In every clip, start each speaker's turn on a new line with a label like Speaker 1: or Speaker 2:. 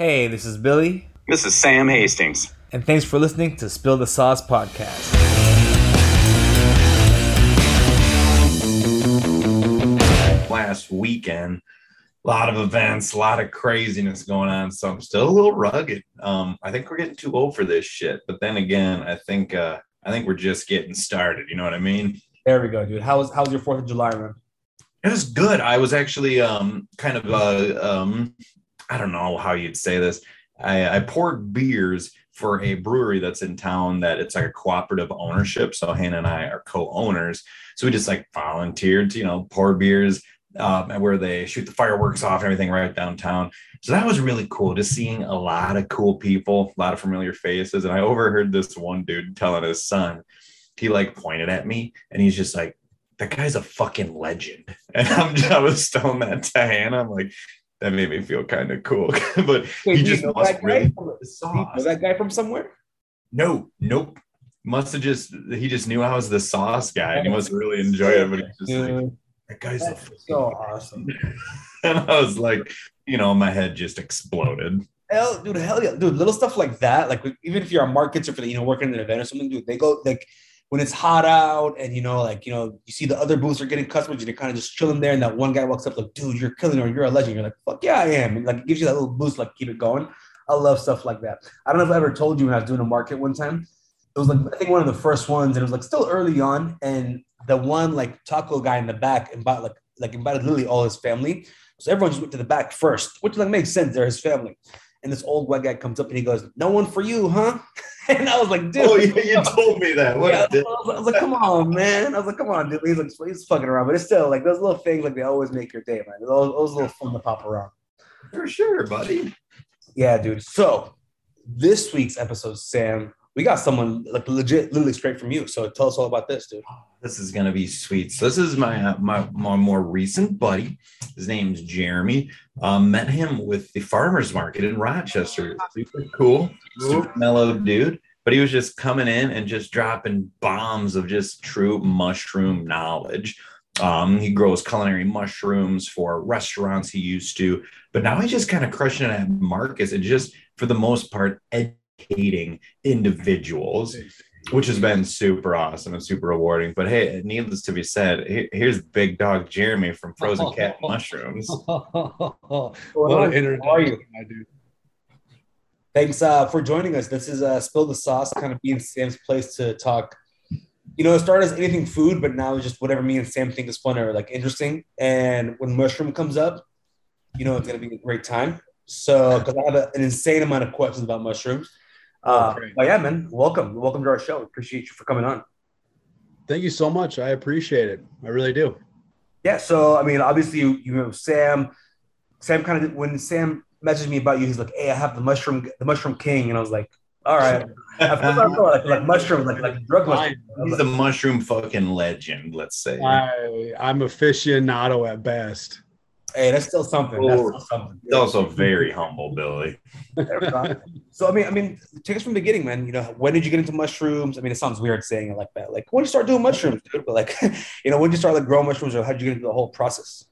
Speaker 1: Hey, this is Billy,
Speaker 2: This is Sam Hastings.
Speaker 1: and thanks for listening to Spill the Sauce podcast.
Speaker 3: last weekend. A lot of events, a lot of craziness going on. So I'm still a little rugged. Um, I think we're getting too old for this shit. But then again, I think uh, I think we're just getting started. You know what I mean?
Speaker 1: There we go, dude. How was how was your Fourth of July, man?
Speaker 3: It was good. I was actually um, kind of uh, um, I don't know how you'd say this. I, I poured beers for a brewery that's in town that it's like a cooperative ownership. So Hannah and I are co-owners. So we just like volunteered to, you know, pour beers um, where they shoot the fireworks off and everything right downtown. So that was really cool. Just seeing a lot of cool people, a lot of familiar faces. And I overheard this one dude telling his son, he like pointed at me and he's just like, that guy's a fucking legend. And I'm I was telling that to Hannah. I'm like, that made me feel kind of cool. but
Speaker 1: Wait,
Speaker 3: he just must
Speaker 1: that guy?
Speaker 3: really
Speaker 1: from-
Speaker 3: the
Speaker 1: do you know
Speaker 3: sauce.
Speaker 1: that guy from somewhere?
Speaker 3: No, nope. Must have just he just knew I was the sauce guy and he must really enjoy it. But he's just like, that guy's
Speaker 1: so awesome.
Speaker 3: and I was like, you know, my head just exploded.
Speaker 1: Hell, dude, hell yeah, dude. Little stuff like that, like even if you're on markets or for the, you know working in an event or something, dude, they go like when it's hot out and you know like you know you see the other booths are getting customers and you're kind of just chilling there and that one guy walks up like, dude, you're killing or you're a legend. You're like, fuck yeah, I am. And like it gives you that little boost, like keep it going. I love stuff like that. I don't know if I ever told you when I was doing a market one time. It was like I think one of the first ones, and it was like still early on, and the one like taco guy in the back invited like like invited literally all his family. So everyone just went to the back first, which like makes sense. They're his family. And this old white guy comes up and he goes, "No one for you, huh?" And I was like, "Dude."
Speaker 3: Oh, you, you told me that. What
Speaker 1: Yeah. I, was, I was like, "Come on, man!" I was like, "Come on, dude." He's like, "He's fucking around," but it's still like those little things, like they always make your day, man. Those, those little fun to pop around.
Speaker 3: for sure, buddy.
Speaker 1: Yeah, dude. So this week's episode, Sam, we got someone like legit, literally straight from you. So tell us all about this, dude.
Speaker 3: This is gonna be sweet. So this is my uh, my my more recent buddy. His name's Jeremy. Um, met him with the farmers market in Rochester. Super cool, super mellow dude. But he was just coming in and just dropping bombs of just true mushroom knowledge. Um, he grows culinary mushrooms for restaurants he used to, but now he's just kind of crushing it at markets and just for the most part educating individuals which has been super awesome and super rewarding. But hey, needless to be said, here's Big Dog Jeremy from Frozen Cat Mushrooms.
Speaker 4: what
Speaker 1: on?
Speaker 4: an introduction,
Speaker 1: How are you?
Speaker 4: my dude.
Speaker 1: Thanks uh, for joining us. This is uh, Spill the Sauce, kind of being Sam's place to talk. You know, it started as anything food, but now it's just whatever me and Sam think is fun or like interesting. And when mushroom comes up, you know, it's going to be a great time. So, because I have a, an insane amount of questions about mushrooms. Uh,
Speaker 4: great.
Speaker 1: but yeah, man, welcome. Welcome to our show. Appreciate you for coming on.
Speaker 4: Thank you so much. I appreciate it. I really do.
Speaker 1: Yeah. So, I mean, obviously, you, you know, Sam, Sam kind of, when Sam messaged me about you, he's like, hey, I have the mushroom, the mushroom king. And I was like, all right. I feel like, like, like mushroom, like, like drug mushroom.
Speaker 3: He's
Speaker 1: like,
Speaker 3: the mushroom fucking legend, let's say.
Speaker 4: I, I'm aficionado at best.
Speaker 1: Hey, that's still something. That's still something.
Speaker 3: He's also very humble, Billy.
Speaker 1: so I mean, I mean, take us from the beginning, man. You know, when did you get into mushrooms? I mean, it sounds weird saying it like that. Like, when did you start doing mushrooms, dude? But like, you know, when did you start like growing mushrooms, or how did you get into the whole process?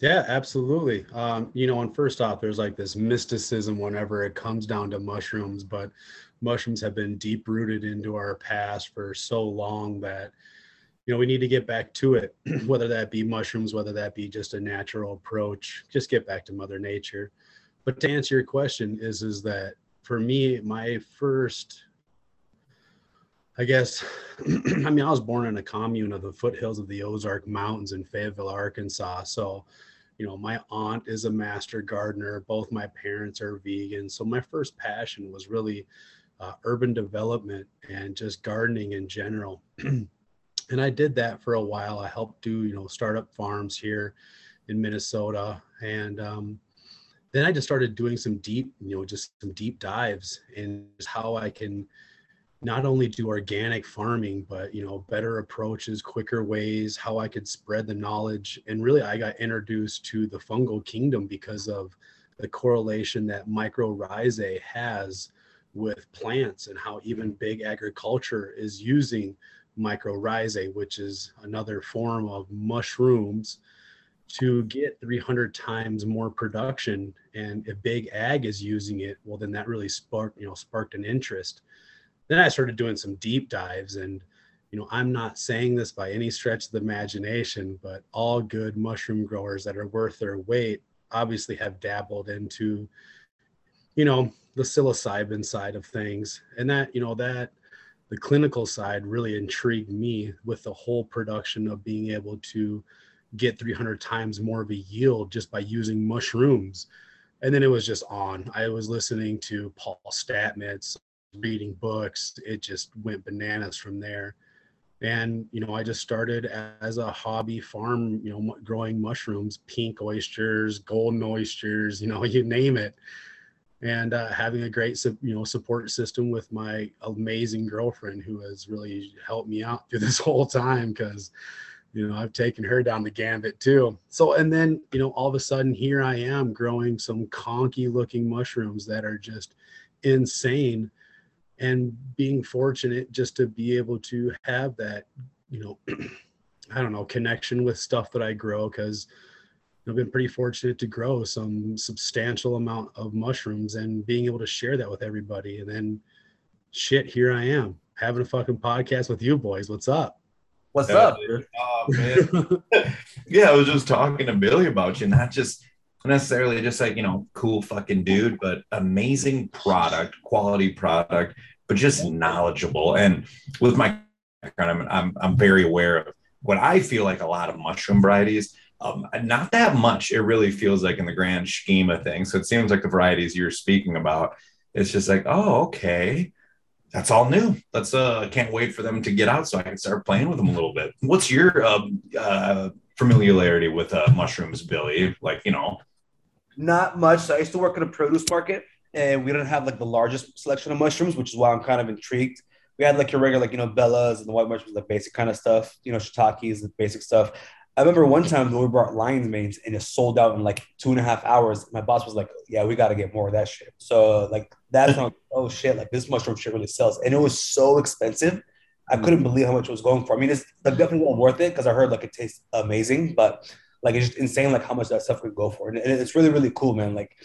Speaker 4: Yeah, absolutely. Um, you know, and first off, there's like this mysticism whenever it comes down to mushrooms, but mushrooms have been deep rooted into our past for so long that you know we need to get back to it whether that be mushrooms whether that be just a natural approach just get back to mother nature. But to answer your question is is that for me my first i guess i mean i was born in a commune of the foothills of the ozark mountains in fayetteville arkansas. So you know my aunt is a master gardener. Both my parents are vegan. So my first passion was really uh, urban development and just gardening in general and i did that for a while. I helped do you know startup farms here in minnesota. And um, then i just started doing some deep you know just some deep dives in how i can not only do organic farming but you know better approaches quicker ways how i could spread the knowledge. And really i got introduced to the fungal kingdom because of the correlation that mycorrhizae has with plants and how even big agriculture is using mycorrhizae which is another form of mushrooms to get 300 times more production. And if big ag is using it well then that really sparked you know sparked an interest. Then i started doing some deep dives and you know i'm not saying this by any stretch of the imagination but all good mushroom growers that are worth their weight obviously have dabbled into you know the psilocybin side of things. And that you know that the clinical side really intrigued me with the whole production of being able to get 300 times more of a yield just by using mushrooms. And then it was just on. I was listening to Paul Stamets, reading books. It just went bananas from there. And, you know, I just started as a hobby farm, you know, growing mushrooms, pink oysters, golden oysters, you know, you name it. And uh, having a great, you know, support system with my amazing girlfriend who has really helped me out through this whole time because you know i've taken her down the gambit too. So and then you know all of a sudden here i am growing some conky looking mushrooms that are just insane and being fortunate just to be able to have that you know i don't know connection with stuff that i grow because i've been pretty fortunate to grow some substantial amount of mushrooms and being able to share that with everybody and then shit here i am having a fucking podcast with you boys what's up
Speaker 1: What's yeah, up?
Speaker 3: Oh, man. yeah, I was just talking to Billy about you, not just necessarily just like, you know, cool fucking dude, but amazing product, quality product, but just knowledgeable. And with my background, I'm, I'm, I'm very aware of what I feel like a lot of mushroom varieties. Um, not that much, it really feels like in the grand scheme of things. So it seems like the varieties you're speaking about, it's just like, oh, okay that's all new. Let's uh can't wait for them to get out so I can start playing with them a little bit. What's your uh, uh familiarity with uh mushrooms, Billy? Like, you know,
Speaker 1: not much. So I used to work at a produce market and we didn't have like the largest selection of mushrooms, which is why I'm kind of intrigued. We had like your regular, like, you know, bellas and the white mushrooms, the basic kind of stuff, you know, shiitakes, the basic stuff. I remember one time we brought lion's manes and it sold out in like two and a half hours. My boss was like, "Yeah, we got to get more of that shit." So like that's when oh shit, like this mushroom shit really sells, and it was so expensive. I couldn't mm-hmm. believe how much it was going for. I mean, it's like, definitely well worth it because I heard like it tastes amazing, but like it's just insane like how much that stuff could go for, and it's really really cool, man. Like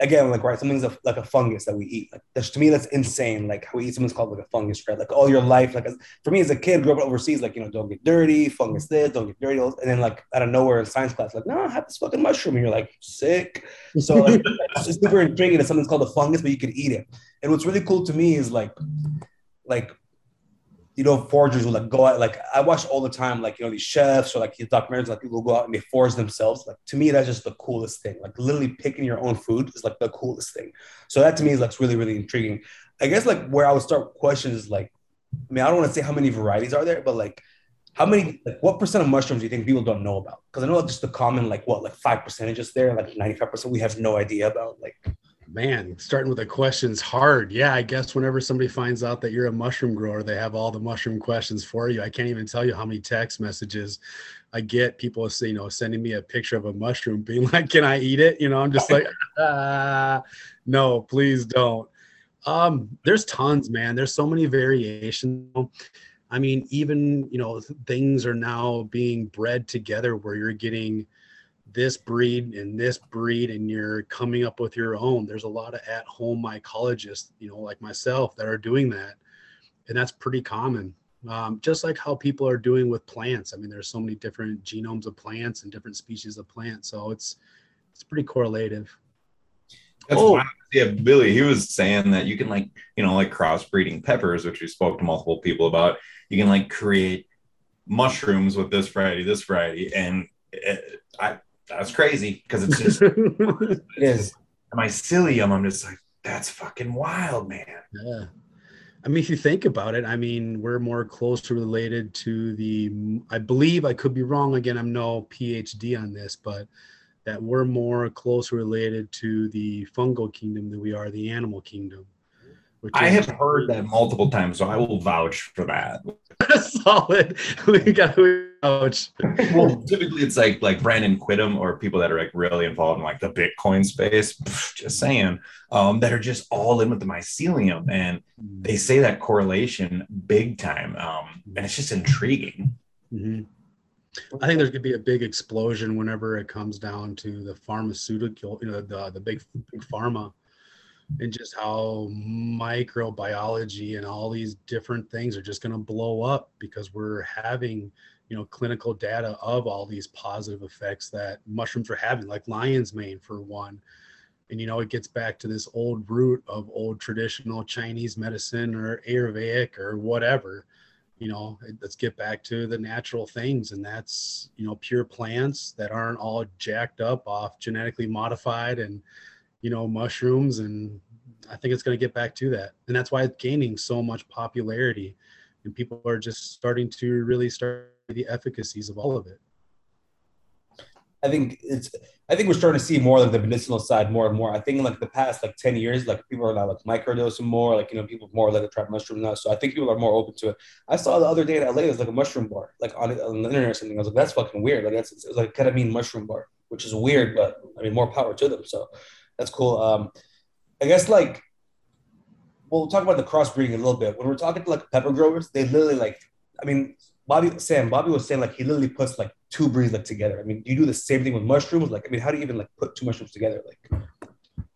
Speaker 1: again, like right, something's a, like a fungus that we eat. Like that's, to me, that's insane. Like how we eat something's called like a fungus, right? Like all your life, like as, for me as a kid, grew up overseas, like you know, don't get dirty, fungus this, don't get dirty, and then like out of nowhere in science class, like no, I have this fucking mushroom, and you're like sick. So like it's super intriguing that something's called a fungus, but you can eat it. And what's really cool to me is like, like you know, forgers will like go out. Like I watch all the time, like you know, these chefs or like these documentaries, like people go out and they forage themselves. Like to me, that's just the coolest thing. Like literally picking your own food is like the coolest thing. So that to me is like really, really intriguing. I guess like where I would start questions is like, I mean, I don't want to say how many varieties are there, but like how many, like what percent of mushrooms do you think people don't know about? Because I know just the common, like what, like five percentages there, like 95% we have no idea about. Like
Speaker 4: man, starting with the questions hard. Yeah, I guess whenever somebody finds out that you're a mushroom grower, they have all the mushroom questions for you. I can't even tell you how many text messages I get people, saying, you know, sending me a picture of a mushroom, being like, "Can I eat it?" You know, I'm just like, ah, "No, please don't." Um, there's tons, man. There's so many variations. I mean, even you know, things are now being bred together where you're getting this breed and this breed and you're coming up with your own. There's a lot of at home mycologists you know like myself that are doing that and that's pretty common. Um, just like how people are doing with plants. I mean there's so many different genomes of plants and different species of plants so it's it's pretty correlative.
Speaker 3: That's oh. yeah billy he was saying that you can like you know like crossbreeding peppers which we spoke to multiple people about. You can like create mushrooms with this variety this variety and it, I, that's crazy because it's just it is mycelium. I'm just like, that's fucking wild, man.
Speaker 4: Yeah. I mean, if you think about it, I mean, we're more closely related to the, I believe I could be wrong again. I'm no PhD on this, but that we're more closely related to the fungal kingdom than we are the animal kingdom.
Speaker 3: I have heard that multiple times, so I will vouch for that.
Speaker 4: Solid. We got to vouch.
Speaker 3: well, typically it's like like Brandon Quittem or people that are like really involved in like the Bitcoin space. Just saying, um, that are just all in with the mycelium, and they say that correlation big time, um, and it's just intriguing.
Speaker 4: Mm-hmm. I think there's going to be a big explosion whenever it comes down to the pharmaceutical, you know, the the big big pharma, and just how microbiology and all these different things are just going to blow up because we're having, you know, clinical data of all these positive effects that mushrooms are having, like lion's mane for one. And you know, it gets back to this old root of old traditional Chinese medicine or Ayurvedic or whatever you know let's get back to the natural things and that's you know pure plants that aren't all jacked up off genetically modified and you know mushrooms and i think it's going to get back to that and that's why it's gaining so much popularity and people are just starting to really start the efficacies of all of it
Speaker 1: I think it's I think we're starting to see more like the medicinal side more and more. I think in like the past like 10 years, like people are now like microdosing more, like you know, people more like to try mushrooms now. So I think people are more open to it. I saw the other day in LA there's like a mushroom bar, like on, on the internet or something. I was like, that's fucking weird. Like that's it's like of mushroom bar, which is weird, but I mean more power to them. So that's cool. Um I guess like we'll talk about the crossbreeding a little bit. When we're talking to like pepper growers, they literally like I mean Bobby Sam, Bobby was saying like he literally puts like two breeds like together. I mean, do you do the same thing with mushrooms? Like, I mean, how do you even like put two mushrooms together? Like,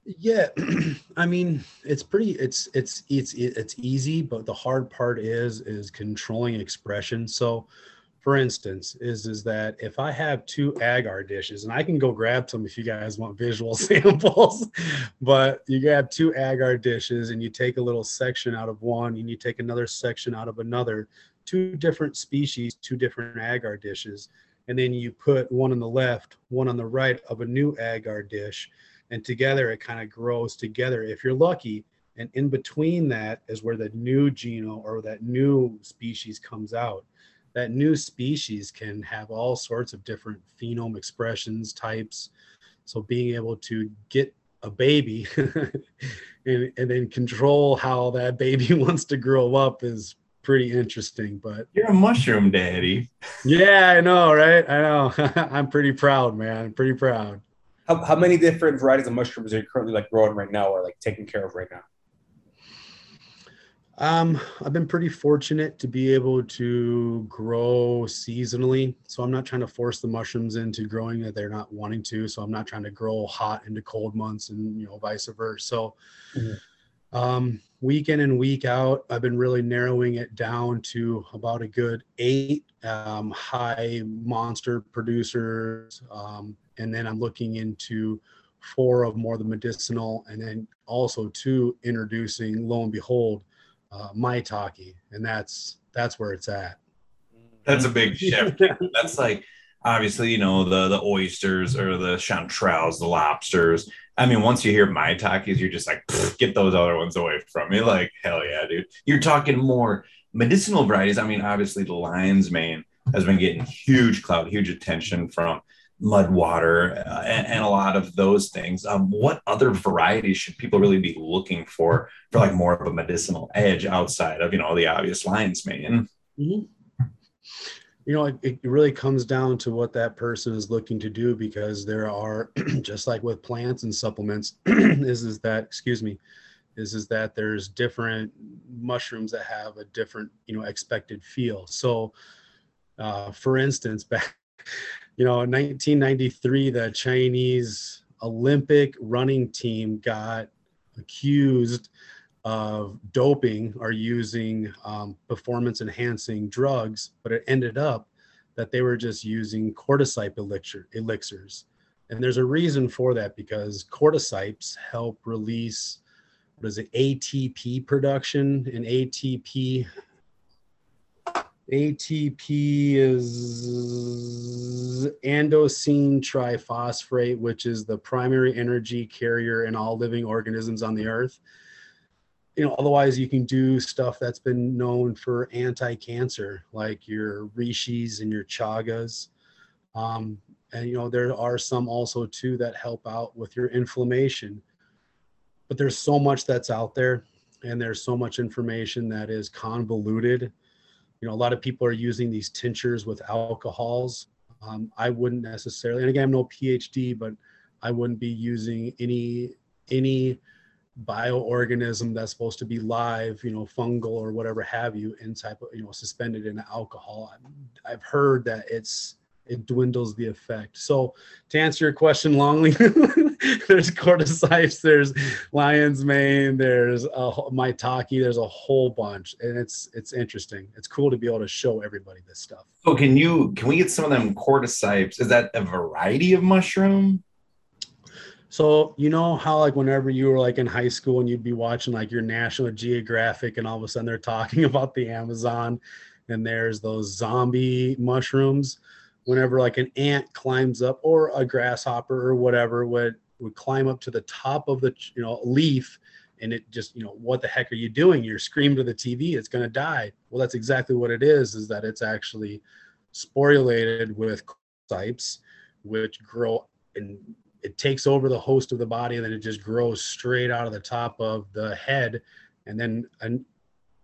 Speaker 4: yeah, I mean, it's pretty. It's it's it's it's easy, but the hard part is is controlling expression. So, for instance, is is that if I have two agar dishes, and I can go grab some if you guys want visual samples, but you grab two agar dishes and you take a little section out of one and you take another section out of another two different species, two different agar dishes, and then you put one on the left, one on the right of a new agar dish, and together it kind of grows together. If you're lucky, and in between that is where the new genome or that new species comes out. That new species can have all sorts of different phenome expressions types. So being able to get a baby and, and then control how that baby wants to grow up is pretty interesting. But
Speaker 3: you're a mushroom daddy.
Speaker 4: Yeah, I know, right? I know. I'm pretty proud, man. I'm pretty proud.
Speaker 1: How, how many different varieties of mushrooms are you currently like growing right now or like taking care of right now?
Speaker 4: Um, I've been pretty fortunate to be able to grow seasonally. So I'm not trying to force the mushrooms into growing that they're not wanting to. So I'm not trying to grow hot into cold months and you know vice versa. So mm-hmm. um week in and week out, I've been really narrowing it down to about a good eight um, high monster producers. Um, and then I'm looking into four of more the medicinal, and then also two introducing, lo and behold, uh, maitake, and that's that's where it's at.
Speaker 3: That's a big shift. that's like obviously, you know, the the oysters or the chanterelles, the lobsters. I mean, once you hear maitakes, you're just like, get those other ones away from me. Like, hell yeah, dude. You're talking more medicinal varieties. I mean, obviously, the lion's mane has been getting huge clout, huge attention from mud water uh, and, and, a lot of those things. Um, what other varieties should people really be looking for for like more of a medicinal edge outside of you know the obvious lion's mane? Mm-hmm
Speaker 4: you know, it, it, really comes down to what that person is looking to do because there are, just like with plants and supplements, is is that excuse me, is is that there's different mushrooms that have a different you know expected feel. So, uh, for instance, back you know in 1993, the Chinese Olympic running team got accused of doping or using um, performance enhancing drugs, but it ended up that they were just using cordyceps elixir, elixirs. And there's a reason for that because cordyceps help release what is it ATP production and ATP ATP is adenosine triphosphate, which is the primary energy carrier in all living organisms on the earth. You know otherwise you can do stuff that's been known for anti-cancer like your reishis and your chagas. Um, and you know there are some also too that help out with your inflammation. But there's so much that's out there and there's so much information that is convoluted you know a lot of people are using these tinctures with alcohols um, i wouldn't necessarily and again i'm no phd but i wouldn't be using any any bioorganism that's supposed to be live, you know, fungal or whatever have you, in type of, you know, suspended in alcohol. I've heard that it's it dwindles the effect. So to answer your question, Longley, there's cordyceps, there's lion's mane, there's a maitake, there's a whole bunch, and it's it's interesting. It's cool to be able to show everybody this stuff.
Speaker 3: So can you can we get some of them cordyceps? Is that a variety of mushroom?
Speaker 4: So you know how like whenever you were like in high school and you'd be watching like your National Geographic and all of a sudden they're talking about the Amazon and there's those zombie mushrooms whenever like an ant climbs up or a grasshopper or whatever would would climb up to the top of the you know leaf and it just you know what the heck are you doing? You're screaming to the tv it's going to die. Well that's exactly what it is is that it's actually sporulated with types which grow and it takes over the host of the body and then it just grows straight out of the top of the head. And then an,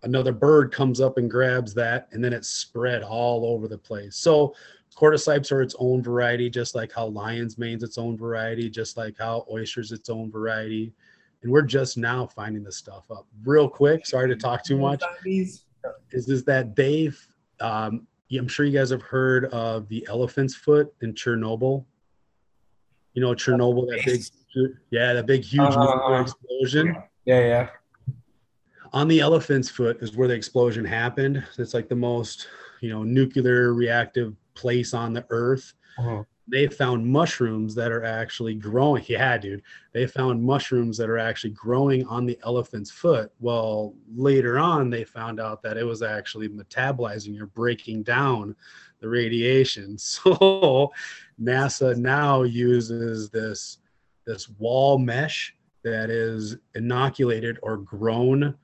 Speaker 4: another bird comes up and grabs that and then it's spread all over the place. So cordyceps are its own variety just like how lion's mane's its own variety just like how oysters its own variety. And we're just now finding this stuff up real quick. Sorry to talk too much. Is is that they've um, i'm sure you guys have heard of the elephant's foot in chernobyl. You know Chernobyl, that big, yeah, that big huge uh, explosion.
Speaker 1: Yeah, yeah.
Speaker 4: On the elephant's foot is where the explosion happened. It's like the most, you know, nuclear reactive place on the earth. Uh-huh. They found mushrooms that are actually growing. Yeah, dude. They found mushrooms that are actually growing on the elephant's foot. Well, later on, they found out that it was actually metabolizing or breaking down the radiation. So NASA now uses this this wall mesh that is inoculated or grown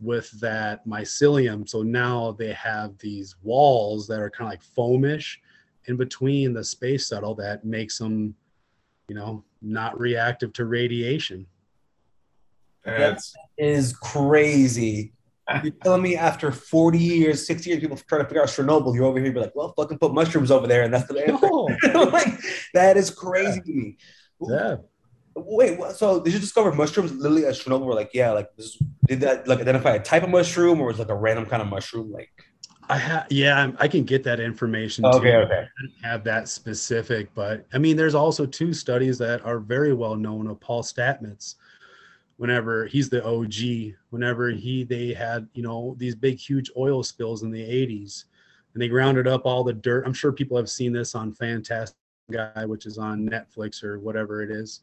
Speaker 4: with that mycelium. So now they have these walls that are kind of like foamish in between the space shuttle that makes them, you know, not reactive to radiation.
Speaker 1: That's that is crazy. You're telling me after 40 years, 60 years, people trying to figure out Chernobyl, you're over here, be like, well, fucking put mushrooms over there, and that's the answer. No. like, that is crazy yeah. to me.
Speaker 4: Yeah.
Speaker 1: Wait, so did you discover mushrooms literally at Chernobyl? Were like, yeah, like this, did that like identify a type of mushroom, or was it like a random kind of mushroom? Like,
Speaker 4: I have, yeah, I can get that information.
Speaker 1: Okay, too. okay.
Speaker 4: Have that specific, but I mean, there's also two studies that are very well known of Paul Stamets whenever he's the OG, whenever he they had, you know, these big huge oil spills in the 80s and they grounded up all the dirt. I'm sure people have seen this on Fantastic Fungi, which is on Netflix or whatever it is.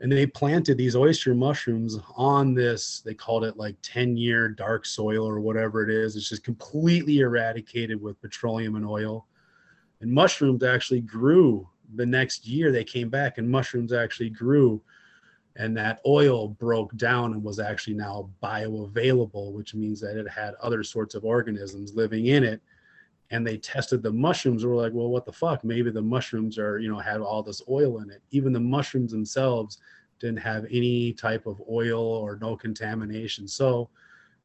Speaker 4: And they planted these oyster mushrooms on this, they called it like 10 year dark soil or whatever it is. It's just completely eradicated with petroleum and oil. And mushrooms actually grew the next year. They came back and mushrooms actually grew and that oil broke down and was actually now bioavailable, which means that it had other sorts of organisms living in it. And they tested the mushrooms. Were like, well, what the fuck? Maybe the mushrooms are, you know, had all this oil in it. Even the mushrooms themselves didn't have any type of oil or no contamination. So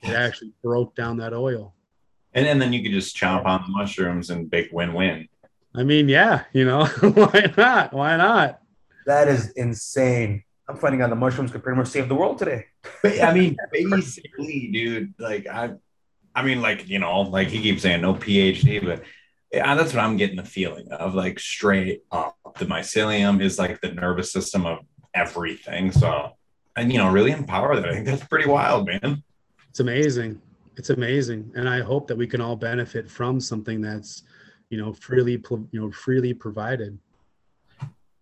Speaker 4: it actually broke down that oil.
Speaker 3: And, and then you could just chomp on the mushrooms and big win-win.
Speaker 4: I mean, yeah, you know, why not? Why not?
Speaker 1: That is insane. I'm finding out the mushrooms could pretty much save the world today.
Speaker 3: I mean, basically, dude. Like I, I mean, like you know, like he keeps saying no PhD, but yeah, that's what I'm getting the feeling of. Like straight up, the mycelium is like the nervous system of everything. So, and you know, really empower that. I think that's pretty wild, man.
Speaker 4: It's amazing. It's amazing, and I hope that we can all benefit from something that's, you know, freely, you know, freely provided.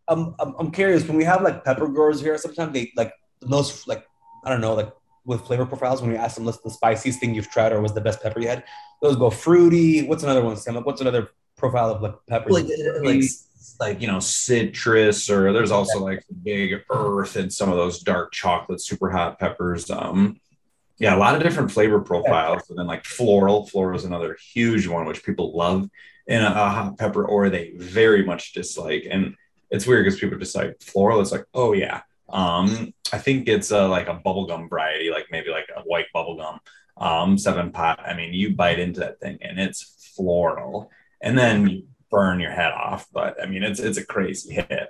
Speaker 1: I'm, I'm, I'm curious when we have like pepper growers here sometimes they like most like i don't know like with flavor profiles when we ask them what's the spiciest thing you've tried or was the best pepper you had? Those go fruity. What's another one sam? Like what's another profile of like pepper
Speaker 3: like, like like you know citrus or there's also like big earth and some of those dark chocolate super hot peppers um yeah a lot of different flavor profiles. And then like floral. Floral is another huge one which people love in a, a hot pepper or they very much dislike. And it's weird because people just like floral. It's like, oh yeah. Um, I think it's uh, like a bubblegum variety, like maybe like a white bubblegum, um, seven pot. I mean, you bite into that thing and it's floral, and then you burn your head off. But I mean, it's it's a crazy hit.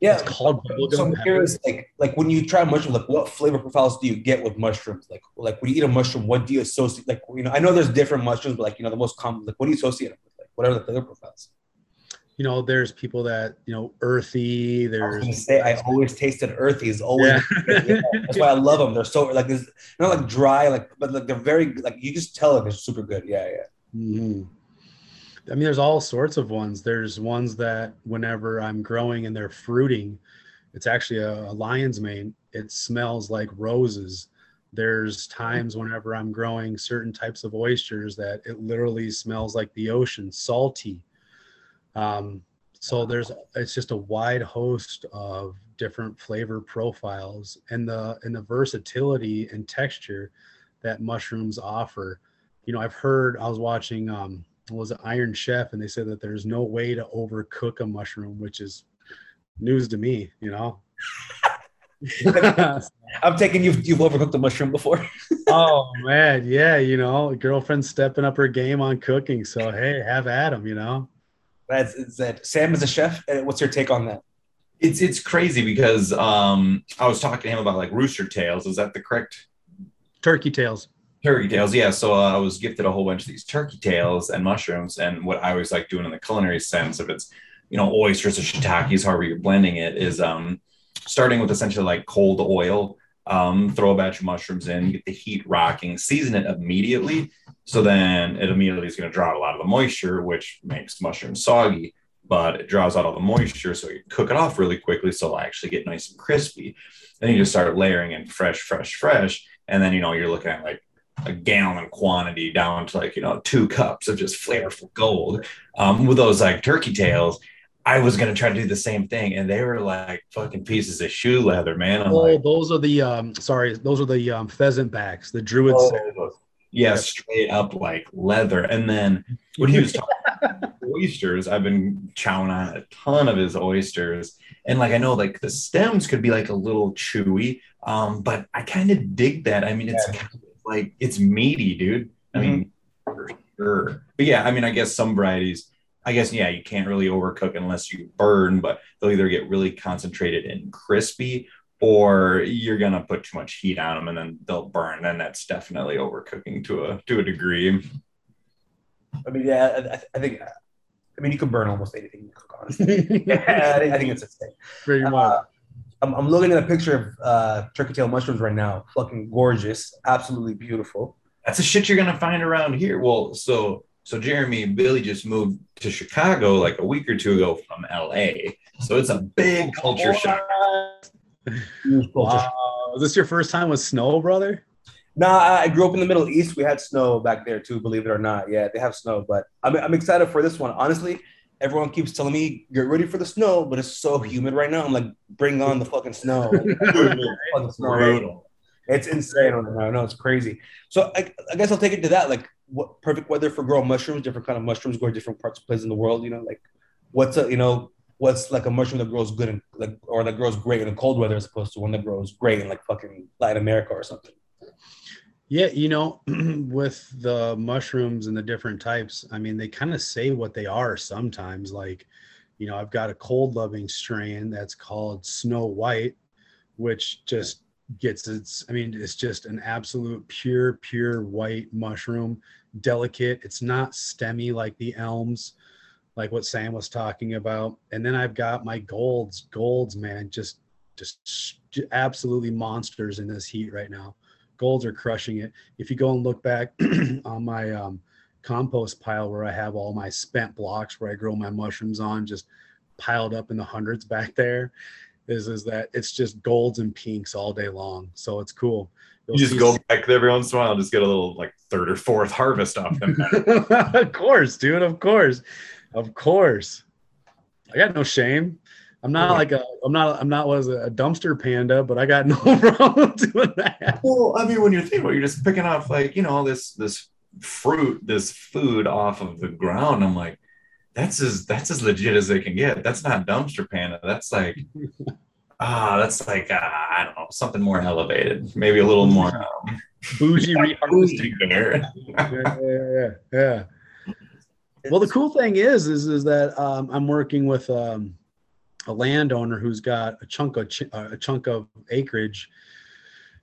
Speaker 1: Yeah, it's called bubblegum. So I'm curious, like like when you try mushrooms, like what flavor profiles do you get with mushrooms? Like like when you eat a mushroom, what do you associate? Like you know, I know there's different mushrooms, but like you know, the most common, like what do you associate them with? Like what are the flavor profiles?
Speaker 4: You know, there's people that you know earthy.
Speaker 1: I
Speaker 4: There's
Speaker 1: gonna say I always tasted earthy. It's always
Speaker 4: Yeah.
Speaker 1: Yeah, that's why I love them. They're so like this, not like dry, like but like they're very like you just tell it they're super good. Yeah, yeah.
Speaker 4: Mhm. I mean, there's all sorts of ones. There's ones that whenever I'm growing and they're fruiting, it's actually a, a lion's mane. It smells like roses. There's times whenever I'm growing certain types of oysters that it literally smells like the ocean, salty. Um, so there's it's just a wide host of different flavor profiles and the and the versatility and texture that mushrooms offer you know, I've heard I was watching um was it Iron Chef and they said that there's no way to overcook a mushroom, which is news to me, you know.
Speaker 1: I'm taking you've you've overcooked the mushroom before.
Speaker 4: oh man, yeah, you know, girlfriend stepping up her game on cooking. So hey, have at 'em, you know.
Speaker 1: That's it's that Sam is a chef. Uh, What's your take on that?
Speaker 3: It's it's crazy because um, I was talking to him about like rooster tails. Is that the correct
Speaker 4: Turkey tails.
Speaker 3: Turkey tails, yeah. So uh, I was gifted a whole bunch of these turkey tails and mushrooms, and what I always like doing in the culinary sense, if it's you know oysters or shiitakes, however you're blending it, is um, starting with essentially like cold oil. Um, throw a batch of mushrooms in, get the heat rocking, season it immediately. So then it immediately is going to draw out a lot of the moisture, which makes mushrooms soggy, but it draws out all the moisture. So you cook it off really quickly. So it'll actually get nice and crispy. Then you just start layering in fresh, fresh, fresh. And then, you know, you're looking at like a gallon quantity down to like you know two cups of just flavorful gold um, with those like turkey tails i was going to try to do the same thing and they were like fucking pieces of shoe leather man. I'm
Speaker 4: Oh,
Speaker 3: like
Speaker 4: those are the um sorry, those are the um pheasant backs, the dryads.
Speaker 3: oh, yeah straight up like leather. And then when he was talking about oysters i've been chowing on a ton of his oysters. And like i know like the stems could be like a little chewy um but i kind of dig that. I mean it's
Speaker 1: Yeah.
Speaker 3: kind of like it's meaty dude. I mean for sure. But yeah i mean i guess some varieties i guess yeah you can't really overcook unless you burn but they'll either get really concentrated and crispy or you're gonna put too much heat on them and then they'll burn then that's definitely overcooking to a to a degree
Speaker 1: I mean, yeah, I, I- I think. I mean, you can burn almost anything you cook, honestly. yeah, I think, I think it's a thing.
Speaker 4: Pretty much.
Speaker 1: Uh, I'm, I'm looking at a picture of uh, turkey tail mushrooms right now. Fucking gorgeous, absolutely beautiful.
Speaker 3: that's the shit you're gonna find around here. Well, so so Jeremy and Billy just moved to Chicago like a week or two ago from LA. So it's a big culture shock.
Speaker 4: Wow. Is this your first time with snow, brother?
Speaker 1: Nah, I I grew up in the Middle East. We had snow back there too, believe it or not. Yeah, they have snow, but I'm, I'm excited for this one. Honestly, everyone keeps telling me, get ready for the snow, but it's so humid right now. I'm like, bring on the fucking snow. Fucking snow.
Speaker 3: Brutal.
Speaker 1: It's insane. I know, I know, it's crazy. So I, I guess I'll take it to that. Like, what perfect weather for growing mushrooms? Different kind of mushrooms grow different parts of places in the world. You know, like what's a you know what's like a mushroom that grows good in like or that grows great in the cold weather as opposed to one that grows great in like fucking Latin America or something.
Speaker 4: Yeah, you know, with the mushrooms and the different types, I mean, they kind of say what they are sometimes. Like, you know, I've got a cold loving strain that's called Snow White, which just gets its, I mean, it's just an absolute pure, pure white mushroom, delicate. It's not stemmy like the elms, like what Sam was talking about. And then I've got my golds, golds, man, just, just absolutely monsters in this heat right now golds are crushing it. If you go and look back on my um, compost pile where I have all my spent blocks where I grow my mushrooms on, just piled up in the hundreds back there, is is that it's just golds and pinks all day long. So it's cool.
Speaker 3: You just go back there every once in a while and just get a little like third or fourth harvest off them.
Speaker 4: of course, dude. Of course, of course. I got no shame. I'm not like a. I'm not. I'm not was a dumpster panda, but I got no problem doing that.
Speaker 3: well, I mean, when you're thinking about, it, you're just picking off like you know this this fruit, this food off of the ground. I'm like, that's as that's as legit as they can get. That's not dumpster panda. That's like, ah, that's like uh, I don't know something more elevated, maybe a little more um,
Speaker 4: Bougie reharvesting.
Speaker 3: bougie
Speaker 4: yeah, yeah, yeah, yeah. Well, the cool thing is, is, is that um, I'm working with um, a landowner who's got a chunk of ch- uh, a chunk of acreage,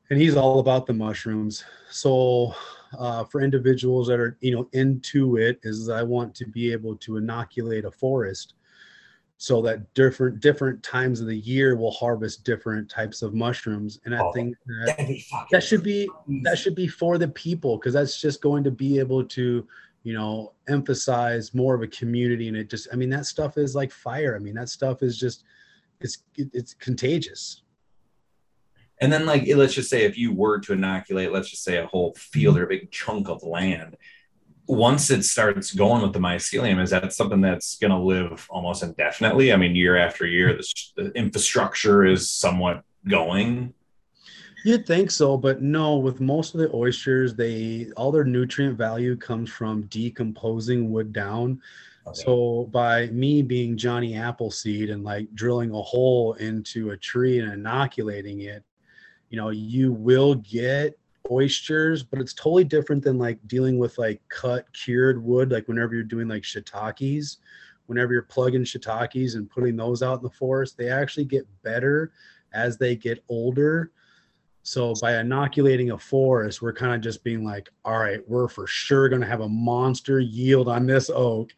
Speaker 4: and he's all about the mushrooms. So, uh, for individuals that are you know into it, is I want to be able to inoculate a forest so that different different times of the year will harvest different types of mushrooms. And i
Speaker 1: Oh,
Speaker 4: think that
Speaker 1: That'd be fucking
Speaker 4: that should be that should be for the people because that's just going to be able to you know emphasize more of a community. And it just i mean that stuff is like fire. I mean that stuff is just it's it's contagious.
Speaker 3: And then, like, let's just say if you were to inoculate, let's just say a whole field mm-hmm. or a big chunk of land, once it starts going with the mycelium, is that something that's going to live almost indefinitely? I mean, year after year, the, the infrastructure is somewhat going.
Speaker 4: You'd think so, but no, with most of the oysters, they all their nutrient value comes from decomposing wood down. So by me being Johnny Appleseed and like drilling a hole into a tree and inoculating it, you know, you will get oysters, but it's totally different than like dealing with like cut cured wood, like whenever you're doing like shiitakes, whenever you're plugging shiitakes and putting those out in the forest, they actually get better as they get older. So by inoculating a forest, we're kind of just being like, all right, we're for sure going to have a monster yield on this oak.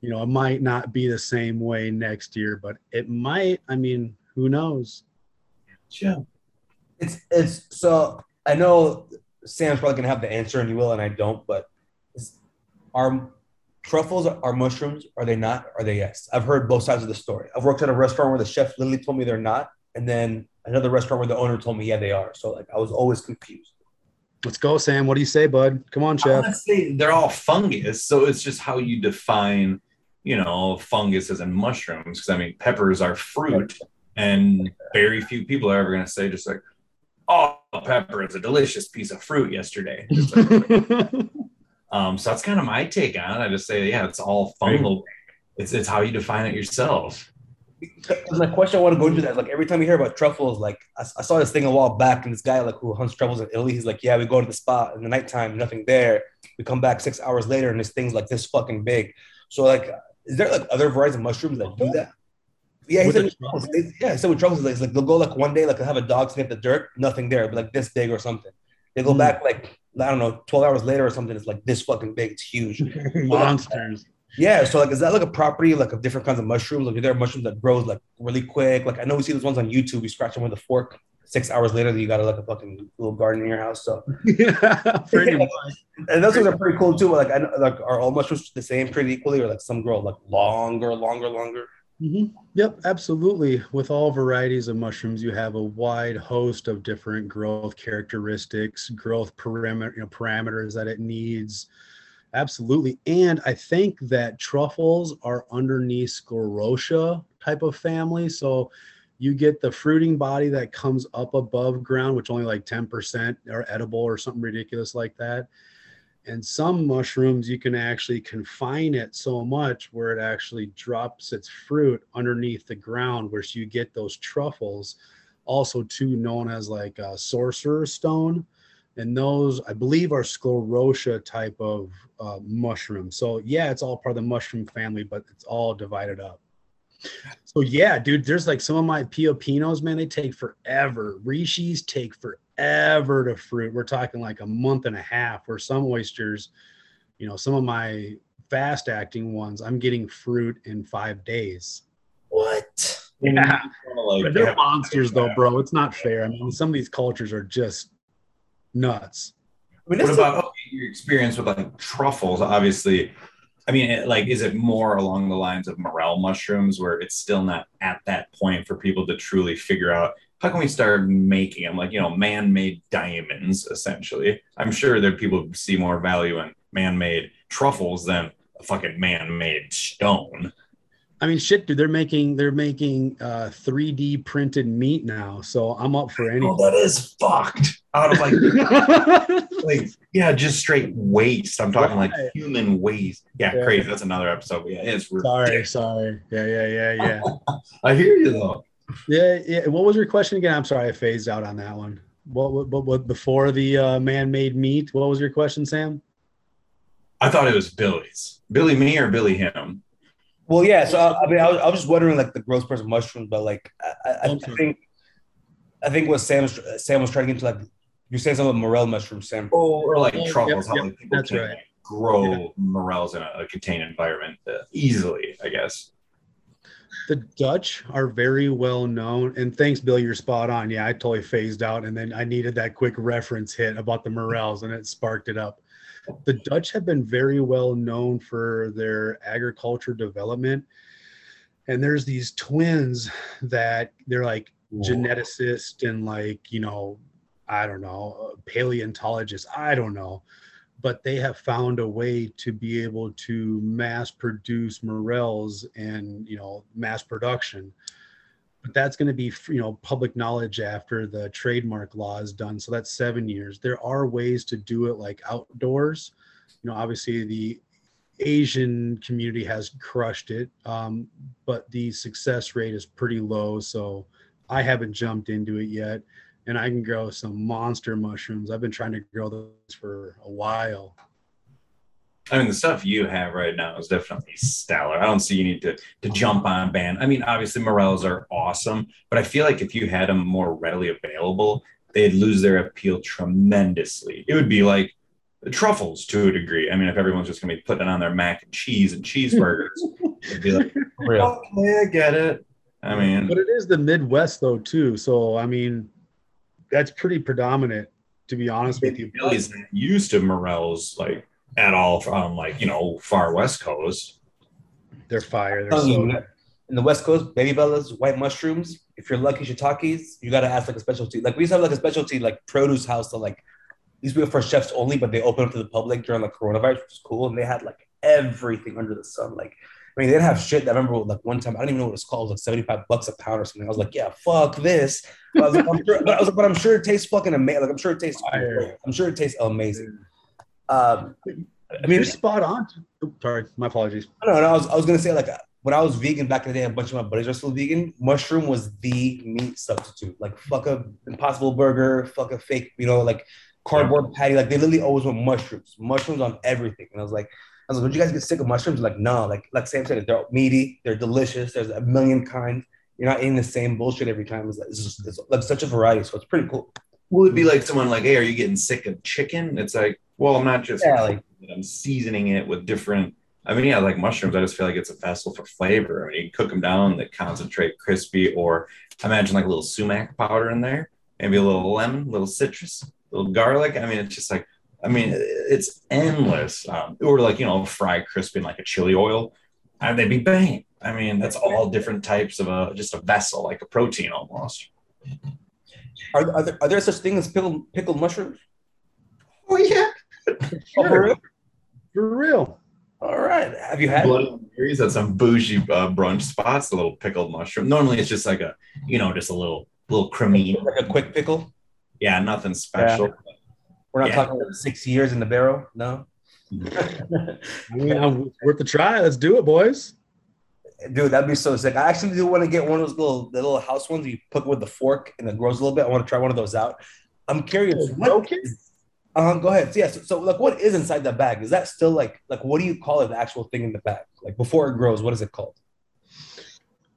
Speaker 4: You know, it might not be the same way next year, but it might. I mean, who knows?
Speaker 3: Yeah.
Speaker 1: It's it's so I know Sam's probably gonna have the answer and you will and I don't, but is, are truffles are mushrooms? Are they not? Are they yes? I've heard both sides of the story. I've worked at a restaurant where the chef literally told me they're not, and then another restaurant where the owner told me yeah they are. So like I was always confused.
Speaker 4: Let's go, Sam. What do you say, bud? Come on, chef.
Speaker 3: want to say they're all fungus, so it's just how you define, you know, fungus as and mushrooms. Because I mean, peppers are fruit, and very few people are ever going to say just like, "Oh, pepper is a delicious piece of fruit." Yesterday, um, so that's kind of my take on it. I just say, yeah, it's all fungal. It's it's how you define it yourself.
Speaker 1: Because my question I want to go into that like every time you hear about truffles, like I, I saw this thing a while back, and this guy like who hunts truffles in Italy, he's like, yeah, we go to the spot in the nighttime, nothing there. We come back six hours later, and this thing's like this fucking big. So like, is there like other varieties of mushrooms that do that? Yeah, he said
Speaker 4: the
Speaker 1: with truffles. Yeah, he said with truffles, like, like they'll go like one day, like they'll have a dog sniff the dirt, nothing there, but like this big or something. They go
Speaker 4: Mm.
Speaker 1: back like I don't know, twelve hours later or something. It's like this fucking big. It's huge.
Speaker 4: Monsters.
Speaker 1: Yeah, so like, is that like a property like of different kinds of mushrooms? Like, are there mushrooms that grows like really quick? Like, I know we see those ones on YouTube. You scratch them with a fork. Six hours later, you got like a fucking little garden in your house. So,
Speaker 4: yeah, pretty much.
Speaker 1: and those things are pretty cool too. But like, I know, like, are all mushrooms the same, pretty equally, or like some grow like longer, longer, longer?
Speaker 4: Mhm. Yep, absolutely. With all varieties of mushrooms, you have a wide host of different growth characteristics, growth parameter, you know, parameters that it needs. Absolutely. And I think that truffles are underneath sclerotia type of family. So you get the fruiting body that comes up above ground, which only like 10% are edible or something ridiculous like that. And some mushrooms, you can actually confine it so much where it actually drops its fruit underneath the ground, where you get those truffles, also too known as like a sorcerer stone. And those, I believe, are sclerotia type of uh, mushroom. So yeah, it's all part of the mushroom family, but it's all divided up. So yeah, dude, there's like some of my pioppinos, man, they take forever. Reishis take forever to fruit. We're talking like a month and a half. Where some oysters, you know, some of my fast acting ones, I'm getting fruit in five days.
Speaker 1: What?
Speaker 4: Yeah.
Speaker 3: Like,
Speaker 4: But they're monsters though, bro. It's not fair. I mean, some of these cultures are just nuts.
Speaker 1: I mean,
Speaker 3: What about okay, your experience with like truffles? Obviously, I mean, it- like, is it more along the lines of morel mushrooms, where it's still not at that point for people to truly figure out how can we start making them, like you know, man-made diamonds, essentially? I'm sure that people see more value in man-made truffles than a fucking man-made stone.
Speaker 4: I mean, shit, dude. They're making they're making uh 3D printed meat now, so I'm up for
Speaker 3: Oh,
Speaker 4: anything.
Speaker 3: that is fucked. Out of like, like yeah, just straight waste. I'm talking like human waste. Yeah,
Speaker 4: Yeah.
Speaker 3: crazy. That's another episode. Yeah, it's
Speaker 4: sorry,
Speaker 3: ridiculous.
Speaker 4: sorry. Yeah, yeah, yeah, yeah.
Speaker 3: I hear you though.
Speaker 4: Yeah, yeah. What was your question again? I'm sorry, I phased out on that one. What, what, what, what before the uh, man-made meat? What was your question, Sam?
Speaker 3: I thought it was Billy's. Billy me or Billy him?
Speaker 1: Well, yeah. So I, I mean, I was, I was just wondering like the growth person mushrooms, but like I, I, I think I think what Sam was Sam was trying to get into like you're saying something about morel mushrooms, Sam.
Speaker 3: Oh, or like
Speaker 4: Oh,
Speaker 3: truffles.
Speaker 4: yep, yep,
Speaker 3: like, people
Speaker 4: that's right.
Speaker 3: grow
Speaker 4: Yeah.
Speaker 3: morels in a, a contained environment uh, easily, I guess.
Speaker 4: The Dutch are very well known, and thanks, Bill. You're spot on. Yeah, I totally phased out, and then I needed that quick reference hit about the morels, and it sparked it up. The Dutch have been very well known for their agriculture development, and there's these twins that they're like geneticists and like you know, I don't know, paleontologists. I don't know but they have found a way to be able to mass produce morels and you know mass production. But that's going to be you know public knowledge after the trademark law is done. So that's seven years. There are ways to do it like outdoors. You know obviously the asian community has crushed it um, but the success rate is pretty low. So i haven't jumped into it yet and I can grow some monster mushrooms. I've been trying to grow those for a while.
Speaker 3: I mean, the stuff you have right now is definitely stellar. I don't see you need to to jump on band. I mean, obviously morels are awesome, but I feel like if you had them more readily available, they'd lose their appeal tremendously. It would be like truffles to a degree. I mean, if everyone's just gonna be putting it on their mac and cheese and cheeseburgers, it'd be like, okay, I get it. I mean,
Speaker 4: but it is the Midwest though too. So I mean, that's pretty predominant, to be honest with you.
Speaker 3: Billy's not used to morels like at all from like you know far west coast.
Speaker 4: They're fire. They're oh, so
Speaker 1: in the West Coast, baby bellas, white mushrooms. If you're lucky, shiitakes, you gotta ask like a specialty. Like we used to have like a specialty like produce house that like these were for chefs only, but they opened up to the public during like coronavirus, which was cool. And they had like everything under the sun. Like I mean, they didn't have shit. I remember like one time, I don't even know what it's called, it like 75 bucks a pound or something. I was like, yeah, fuck this. But I was like, I'm sure, but, I was like, but I'm sure it tastes fucking amazing. Like, I'm sure it tastes, I'm sure it tastes amazing. Um,
Speaker 4: I mean, you're spot on. sorry, my apologies.
Speaker 1: No, no, I was, I was gonna say like when I was vegan back in the day, a bunch of my buddies are still vegan. Mushroom was the meat substitute. Like fuck a Impossible Burger, fuck a fake, you know, like cardboard patty. Like they literally always want mushrooms, mushrooms on everything. And I was like, I was like, would you guys get sick of mushrooms? Like, no, like like Sam said, they're meaty, they're delicious. There's a million kinds. You're not eating the same bullshit every time. It's, it's just it's like such a variety, so it's pretty cool.
Speaker 3: Will it be like someone like, hey, are you getting sick of chicken? It's like, well, I'm not just yeah, like I'm seasoning it with different. I mean, yeah, like mushrooms. I just feel like it's a vessel for flavor. I mean, you cook them down, they concentrate crispy, or imagine like a little sumac powder in there, maybe a little lemon, a little citrus, a little garlic. I mean, it's just like I mean, it's endless. Um, or like, you know, fry crispy in like a chili oil, and they'd be banging. I mean, that's all different types of a just a vessel, like a protein almost.
Speaker 1: Are, are, there, are there such things as pickled, pickled mushrooms?
Speaker 3: Oh yeah,
Speaker 4: sure. oh, for, real? for real.
Speaker 1: All right. Have you had
Speaker 3: Bloody Marys at some bougie uh, brunch spots? A little pickled mushroom. Normally, it's just like a, you know, just a little little creamy,
Speaker 1: like a quick pickle.
Speaker 3: Yeah, nothing special. Yeah.
Speaker 1: We're not yeah. talking about six years in the barrel. No.
Speaker 4: I mean, worth a try. Let's do it, boys.
Speaker 1: Dude, that'd be so sick. I actually do want to get one of those little the little house ones you put with the fork and it grows a little bit. I want to try one of those out. I'm curious. What is, uh, go ahead. So, yeah. So, so, like, what is inside that bag? Is that still like like what do you call it? The actual thing in the bag, like before it grows, what is it called?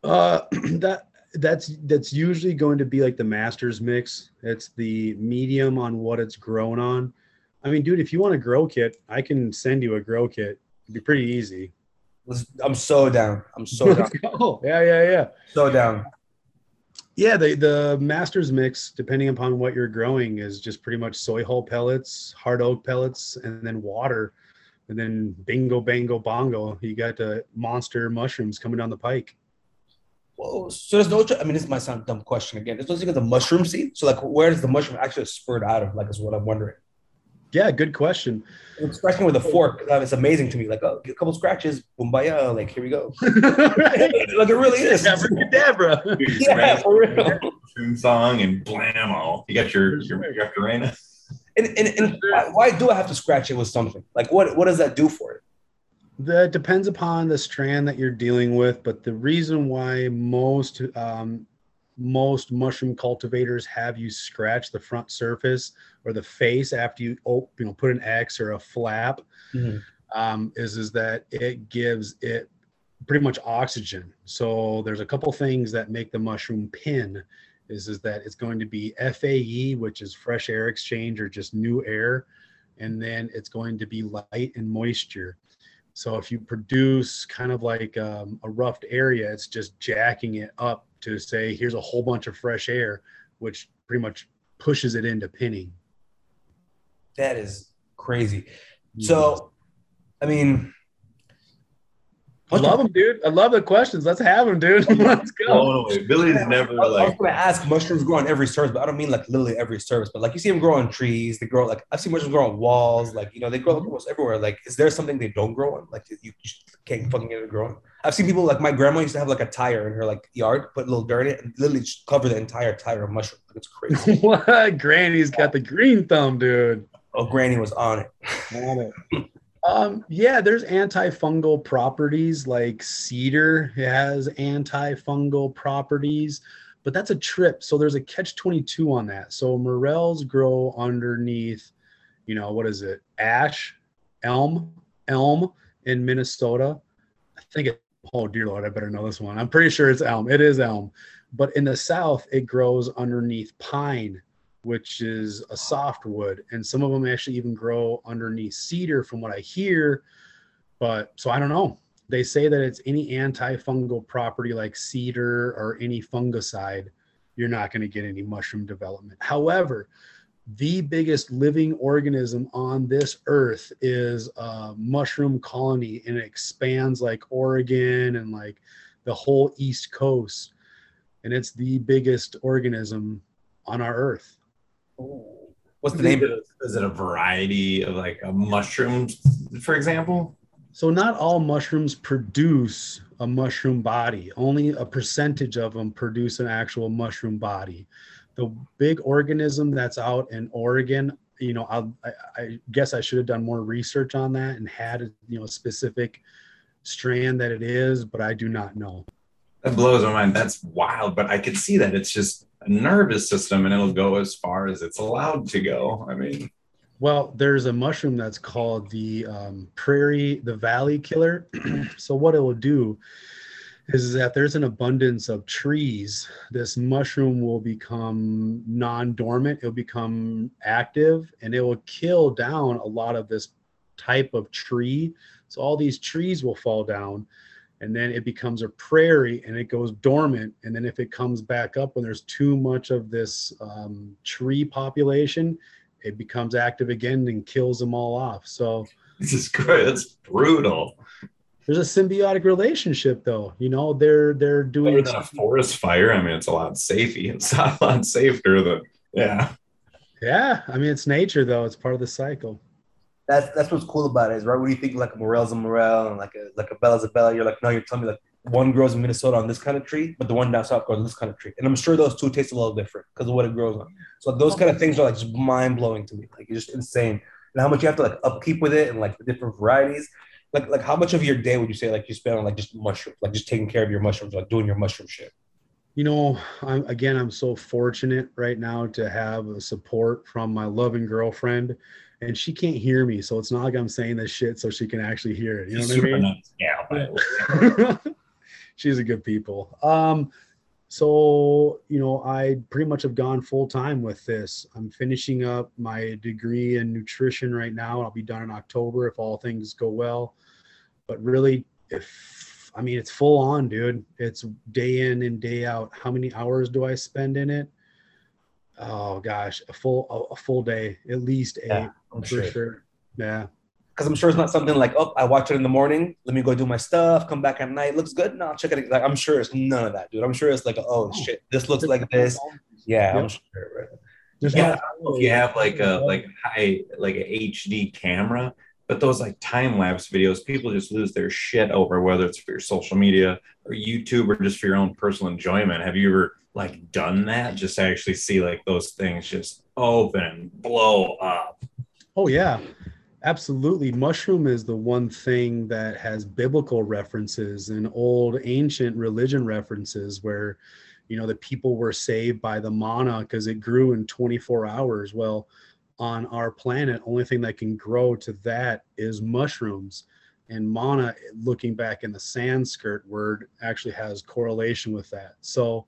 Speaker 4: Uh, that that's that's usually going to be like the masters mix. It's the medium on what it's grown on. I mean, dude, if you want a grow kit, I can send you a grow kit. It'd be pretty easy.
Speaker 1: I'm so down. I'm so down.
Speaker 4: Yeah, yeah, yeah.
Speaker 1: So down.
Speaker 4: Yeah, the the masters mix, depending upon what you're growing, is just pretty much soy hull pellets, hard oak pellets, and then water. And then bingo, bango, bongo, you got the monster mushrooms coming down the pike.
Speaker 1: Well, so there's no. I mean, this might sound a dumb question again. There's no thing of the mushroom seed. So, like, where does the mushroom actually spurt out of? Like, is what I'm wondering.
Speaker 4: Yeah, good question.
Speaker 1: Scratching with a fork, it's amazing to me. Like, oh, a couple scratches, boombaya. Like, here we go. like, it really is.
Speaker 4: Abracadabra.
Speaker 1: yeah, for real.
Speaker 3: Tune song and blammo. You got your your, your Macarena.
Speaker 1: And, and, and why, why do I have to scratch it with something? Like, what what does that do for it?
Speaker 4: That depends upon the strand that you're dealing with, but the reason why most um, most mushroom cultivators have you scratch the front surface or the face after you oh, you know put an X or a flap mm-hmm. um, is is that it gives it pretty much oxygen. So there's a couple things that make the mushroom pin. Is is that it's going to be FAE, which is fresh air exchange or just new air, and then it's going to be light and moisture. So if you produce kind of like um, a roughed area, it's just jacking it up to say, here's a whole bunch of fresh air, which pretty much pushes it into pinning.
Speaker 1: That is crazy. So, I mean,
Speaker 4: I love them, dude. I love the questions. Let's have them, dude. Let's go.
Speaker 3: Oh, no, Billy's never like.
Speaker 1: I was gonna ask mushrooms grow on every surface, but I don't mean like literally every surface. But like you see them grow on trees, they grow like I've seen mushrooms grow on walls, like you know they grow mm-hmm. almost everywhere. Like, is there something they don't grow on? Like you just can't fucking get it growing. I've seen people like my grandma used to have like a tire in her like yard, put a little dirt in it, and literally just cover the entire tire of mushrooms. Like, it's crazy.
Speaker 4: what? Granny's got the green thumb, dude.
Speaker 1: oh, Granny was on it. on it.
Speaker 4: Um, yeah, there's antifungal properties like cedar has antifungal properties, but that's a trip. So there's a catch 22 on that. So morels grow underneath, you know, what is it? Ash, elm, elm in Minnesota. I think it, oh dear Lord, I better know this one. I'm pretty sure it's elm. It is elm. But in the South, it grows underneath pine which is a softwood, and some of them actually even grow underneath cedar, from what I hear. But so I don't know. They say that it's any antifungal property like cedar or any fungicide, you're not going to get any mushroom development. However, the biggest living organism on this earth is a mushroom colony and it expands like Oregon and like the whole East Coast. And it's the biggest organism on our earth.
Speaker 1: What's the name?
Speaker 3: Is it a variety of like a mushroom, for example?
Speaker 4: So not all mushrooms produce a mushroom body. Only a percentage of them produce an actual mushroom body. The big organism that's out in Oregon, you know, I'll, I, I guess I should have done more research on that and had you know a specific strand that it is, but I do not know.
Speaker 3: That blows my mind. That's wild, but I could see that it's just a nervous system and it'll go as far as it's allowed to go. I mean,
Speaker 4: Well, there's a mushroom that's called the um, prairie, the valley killer. so what it will do is that there's an abundance of trees. This mushroom will become non-dormant. It'll become active, and it will kill down a lot of this type of tree. So all these trees will fall down, and then it becomes a prairie, and it goes dormant. And then if it comes back up when there's too much of this um, tree population, it becomes active again and kills them all off. So
Speaker 3: this is great. It's brutal.
Speaker 4: there's a symbiotic relationship though. You know, they're they're
Speaker 3: Better
Speaker 4: doing
Speaker 3: than a forest fire. I mean, it's a lot safer It's a lot safer than yeah.
Speaker 4: yeah, I mean it's nature though, it's part of the cycle.
Speaker 1: That's that's what's cool about it, is right when you think like a morel's a morel and like a like a bella's a bella, you're like, no, you're telling me like one grows in Minnesota on this kind of tree, but the one down south grows on this kind of tree. And I'm sure those two taste a little different because of what it grows on. So those kind of things are like just mind blowing to me. Like it's just insane. And how much you have to like upkeep with it and like the different varieties. Like like how much of your day would you say like you spend on like just mushrooms, like just taking care of your mushrooms, like doing your mushroom shit?
Speaker 4: You know, I'm again I'm so fortunate right now to have support from my loving girlfriend and she can't hear me, so it's not like I'm saying this shit so she can actually hear it. You know what I mean?
Speaker 3: nice. Yeah. by the way.
Speaker 4: she's a good people um so you know i pretty much have gone full time with this i'm finishing up my degree in nutrition right now i'll be done in october if all things go well but really if i mean it's full on dude it's day in and day out how many hours do i spend in it oh gosh a full a, a full day at least eight
Speaker 1: Yeah, I'm
Speaker 4: for
Speaker 1: sure.
Speaker 4: sure yeah
Speaker 1: Because I'm sure it's not something like, oh, I watch it in the morning, let me go do my stuff, come back at night, looks good. No, I'll check it. Like I'm sure it's none of that, dude. I'm sure it's like, oh shit, this looks like this. Yeah, I'm sure. Right?
Speaker 4: There's
Speaker 3: Yeah, I don't know if you have like a like high like a HD camera, but those like time lapse videos, people just lose their shit over whether it's for your social media or YouTube or just for your own personal enjoyment. Have you ever like done that? Just to actually see like those things just open blow up.
Speaker 4: Oh yeah, absolutely. Mushroom is the one thing that has biblical references and old ancient religion references where you know the people were saved by the manna because it grew in 24 hours. Well, on our planet, only thing that can grow to that is mushrooms. And manna, looking back in the Sanskrit word, actually has correlation with that. So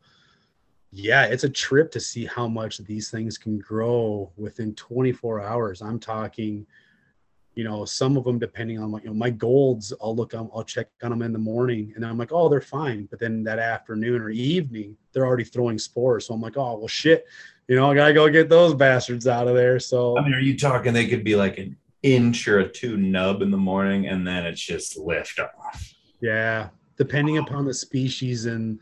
Speaker 4: yeah, it's a trip to see how much these things can grow within 24 hours. I'm talking you know, some of them depending on like, you know, my golds, I'll look on, I'll check on them in the morning and I'm like, oh, they're fine. But then that afternoon or evening, they're already throwing spores. So I'm like, oh, well, shit, you know, I gotta go get those bastards out of there. So
Speaker 3: I mean, are you talking they could be like an inch or a two nub in the morning and then it's just lift off?
Speaker 4: Yeah, depending upon the species and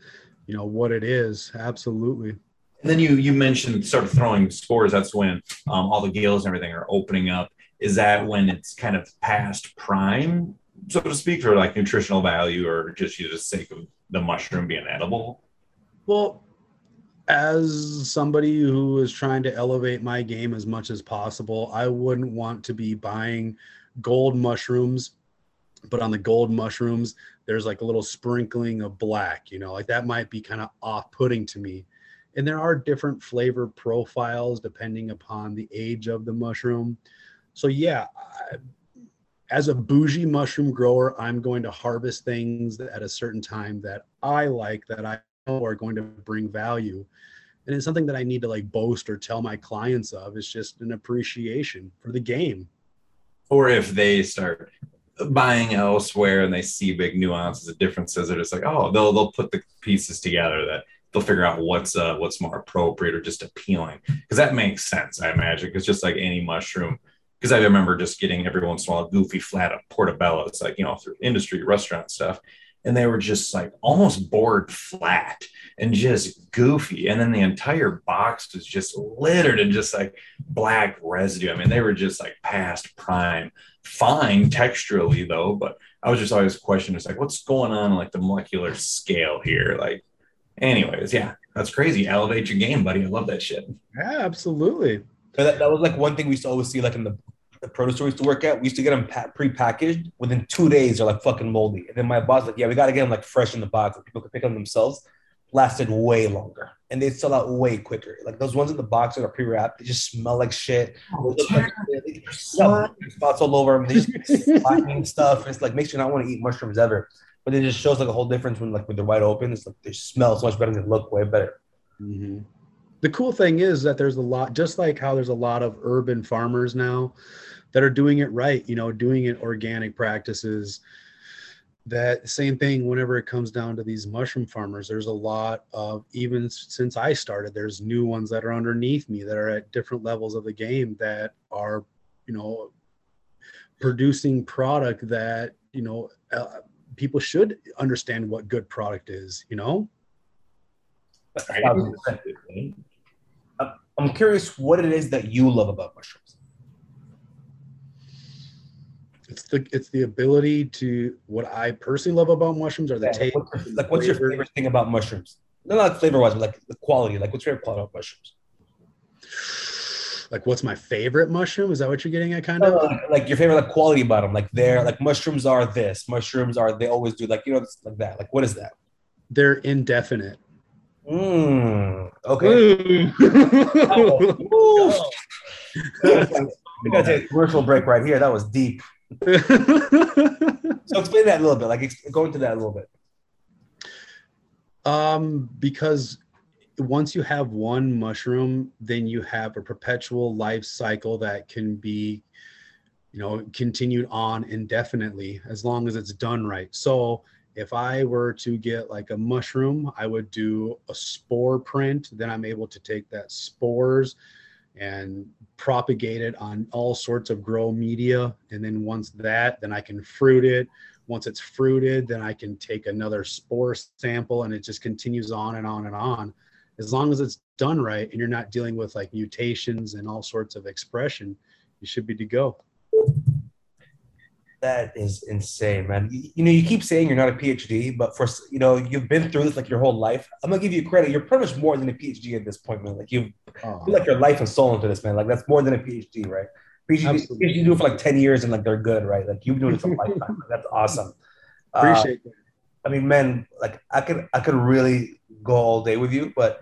Speaker 4: you know what it is, absolutely.
Speaker 3: And then you you mentioned sort of throwing spores. That's when um, all the gills and everything are opening up. Is that when it's kind of past prime, so to speak, for like nutritional value, or just for the sake of the mushroom being edible?
Speaker 4: Well, as somebody who is trying to elevate my game as much as possible, I wouldn't want to be buying gold mushrooms, but on the gold mushrooms, there's like a little sprinkling of black, you know, like that might be kind of off putting to me. And there are different flavor profiles depending upon the age of the mushroom. So, yeah, I, as a bougie mushroom grower, I'm going to harvest things at a certain time that I like, that I know are going to bring value. And it's something that I need to like boast or tell my clients of. It's just an appreciation for the game.
Speaker 3: Or if they start buying elsewhere and they see big nuances of differences, they're just like, oh, they'll they'll put the pieces together that they'll figure out what's uh what's more appropriate or just appealing because that makes sense. I imagine it's just like any mushroom. Because I remember just getting every once in a while a goofy flat of portobello. It's like you know through industry restaurant stuff, and they were just like almost bored flat and just goofy. And then the entire box was just littered in just like black residue. I mean, they were just like past prime, fine texturally though. But I was just always questioning, it's like, what's going on like the molecular scale here? Like, anyways, yeah, that's crazy. Elevate your game, buddy. I love that shit.
Speaker 4: Yeah, absolutely.
Speaker 1: But that, that was like one thing we used to always see, like in the, the proto store we used to work at. We used to get them pa- pre-packaged. Within two days, they're like fucking moldy. And then my boss like, yeah, we got to get them like fresh in the box, so people could pick them themselves. Lasted way longer, and they sell out way quicker. Like those ones in the box that are pre-wrapped, they just smell like shit. They look like- they- they- spots all over them. They just and stuff. It's like makes you not want to eat mushrooms ever. But it just shows like a whole difference when like when they're wide open. It's like they smell so much better and they look way better.
Speaker 4: Mhm. The cool thing is that there's a lot, just like how there's a lot of urban farmers now that are doing it right, you know, doing it organic practices. That same thing whenever it comes down to these mushroom farmers, there's a lot of, even since I started, there's new ones that are underneath me that are at different levels of the game that are, you know, producing product that, you know, uh, people should understand what good product is, you know?
Speaker 1: I'm curious what it is that you love about mushrooms.
Speaker 4: It's the it's the ability to what I personally love about mushrooms are the
Speaker 1: Yeah,
Speaker 4: taste.
Speaker 1: like, what's, like, what's your favorite thing about mushrooms? No, not flavor wise, but like the quality. Like, what's your favorite quality about mushrooms?
Speaker 4: Like, what's my favorite mushroom? Is that what you're getting at? Kind
Speaker 1: No,
Speaker 4: of.
Speaker 1: like, like your favorite like quality about them. Like they're like mushrooms are this. Mushrooms are they always do like you know it's like that. Like what is that?
Speaker 4: They're indefinite.
Speaker 1: Mm, okay.
Speaker 4: Ooh.
Speaker 1: we gotta take a commercial break right here. That was deep. So explain that a little bit. Like go into that a little bit.
Speaker 4: um, because once you have one mushroom, then you have a perpetual life cycle that can be, you know, continued on indefinitely as long as it's done right. So if I were to get like a mushroom, I would do a spore print. Then I'm able to take that spores and propagate it on all sorts of grow media. And then once that, then I can fruit it. Once it's fruited, then I can take another spore sample and it just continues on and on and on. As long as it's done right and you're not dealing with like mutations and all sorts of expression, you should be to go.
Speaker 1: That is insane, man. You, you know, you keep saying you're not a PhD, but for you know, you've been through this like your whole life. I'm gonna give you credit. You're pretty much more than a PhD at this point, man. Like you've
Speaker 4: Oh,
Speaker 1: put like your life and soul into this, man. Like that's more than a PhD, right? PhD,
Speaker 4: Absolutely.
Speaker 1: PhD do it for like 10 years and like they're good, right? Like you've been doing it for a lifetime. Like, that's awesome. Uh,
Speaker 4: appreciate that.
Speaker 1: I mean, man, like I could I could really go all day with you, but